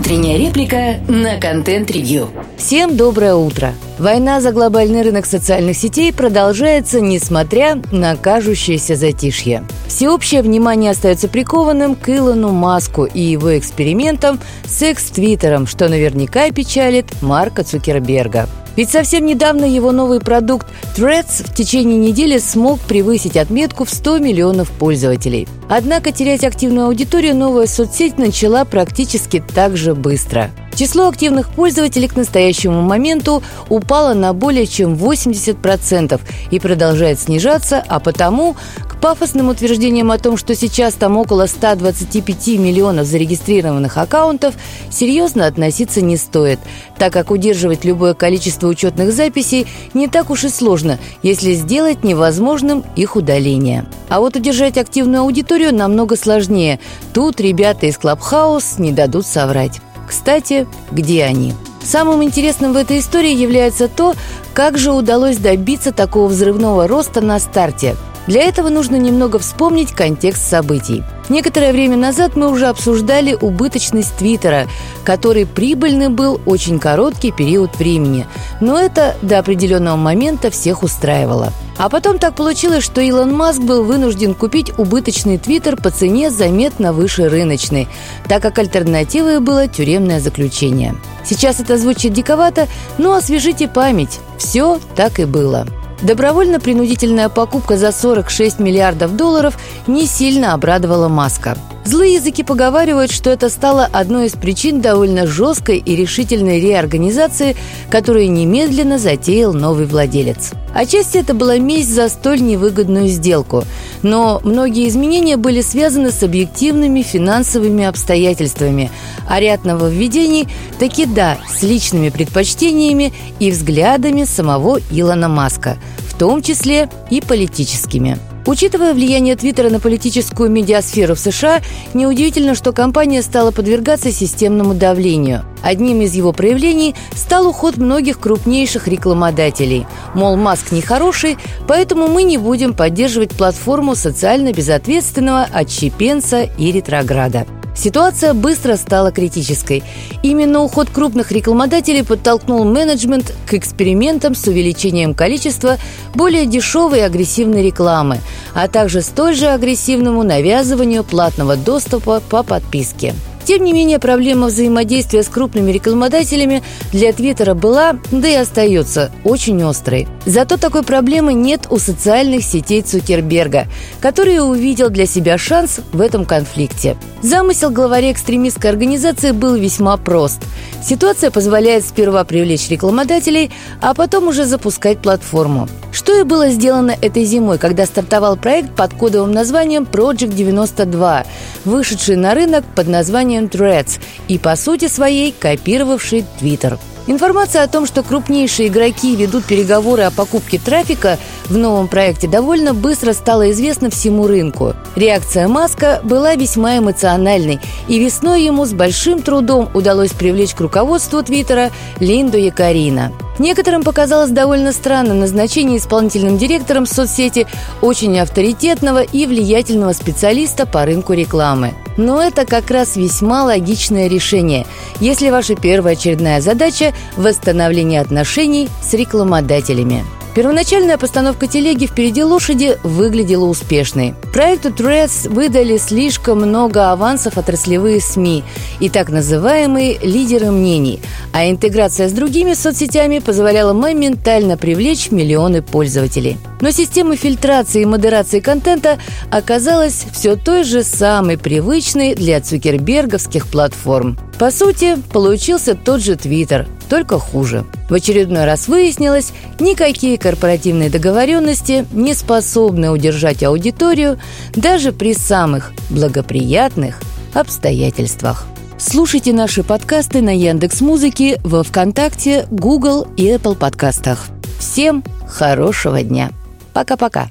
Утренняя реплика на контент-ревью. Всем доброе утро. Война за глобальный рынок социальных сетей продолжается, несмотря на кажущееся затишье. Всеобщее внимание остается прикованным к Илону Маску и его экспериментам с экс-твиттером, что наверняка печалит Марка Цукерберга. Ведь совсем недавно его новый продукт Threads в течение недели смог превысить отметку в 100 миллионов пользователей. Однако терять активную аудиторию новая соцсеть начала практически так же быстро. Число активных пользователей к настоящему моменту упало на более чем 80% и продолжает снижаться, а потому пафосным утверждением о том, что сейчас там около 125 миллионов зарегистрированных аккаунтов, серьезно относиться не стоит, так как удерживать любое количество учетных записей не так уж и сложно, если сделать невозможным их удаление. А вот удержать активную аудиторию намного сложнее. Тут ребята из Clubhouse не дадут соврать. Кстати, где они? Самым интересным в этой истории является то, как же удалось добиться такого взрывного роста на старте – для этого нужно немного вспомнить контекст событий. Некоторое время назад мы уже обсуждали убыточность Твиттера, который прибыльный был очень короткий период времени, но это до определенного момента всех устраивало. А потом так получилось, что Илон Маск был вынужден купить убыточный Твиттер по цене заметно выше рыночной, так как альтернативой было тюремное заключение. Сейчас это звучит диковато, но освежите память. Все так и было. Добровольно-принудительная покупка за 46 миллиардов долларов не сильно обрадовала Маска. Злые языки поговаривают, что это стало одной из причин довольно жесткой и решительной реорганизации, которую немедленно затеял новый владелец. Отчасти это была месть за столь невыгодную сделку, но многие изменения были связаны с объективными финансовыми обстоятельствами, а ряд нововведений таки да, с личными предпочтениями и взглядами самого Илона Маска, в том числе и политическими – Учитывая влияние Твиттера на политическую медиасферу в США, неудивительно, что компания стала подвергаться системному давлению. Одним из его проявлений стал уход многих крупнейших рекламодателей. Мол, Маск нехороший, поэтому мы не будем поддерживать платформу социально безответственного отщепенца и ретрограда. Ситуация быстро стала критической. Именно уход крупных рекламодателей подтолкнул менеджмент к экспериментам с увеличением количества более дешевой и агрессивной рекламы, а также столь же агрессивному навязыванию платного доступа по подписке. Тем не менее, проблема взаимодействия с крупными рекламодателями для Твиттера была, да и остается, очень острой. Зато такой проблемы нет у социальных сетей Цукерберга, который увидел для себя шанс в этом конфликте. Замысел главаря экстремистской организации был весьма прост. Ситуация позволяет сперва привлечь рекламодателей, а потом уже запускать платформу. Что и было сделано этой зимой, когда стартовал проект под кодовым названием Project 92, вышедший на рынок под названием Threads и по сути своей копировавший Twitter. Информация о том, что крупнейшие игроки ведут переговоры о покупке трафика в новом проекте довольно быстро стала известна всему рынку. Реакция Маска была весьма эмоциональной, и весной ему с большим трудом удалось привлечь к руководству Твиттера Линду Якарина. Некоторым показалось довольно странным назначение исполнительным директором соцсети очень авторитетного и влиятельного специалиста по рынку рекламы. Но это как раз весьма логичное решение, если ваша первая очередная задача – восстановление отношений с рекламодателями. Первоначальная постановка телеги «Впереди лошади» выглядела успешной. Проекту Threads выдали слишком много авансов отраслевые СМИ и так называемые лидеры мнений, а интеграция с другими соцсетями позволяла моментально привлечь миллионы пользователей. Но система фильтрации и модерации контента оказалась все той же самой привычной для цукерберговских платформ. По сути, получился тот же Твиттер, только хуже. В очередной раз выяснилось, никакие корпоративные договоренности не способны удержать аудиторию даже при самых благоприятных обстоятельствах. Слушайте наши подкасты на Яндекс Музыке, во ВКонтакте, Google и Apple подкастах. Всем хорошего дня. Пока-пока.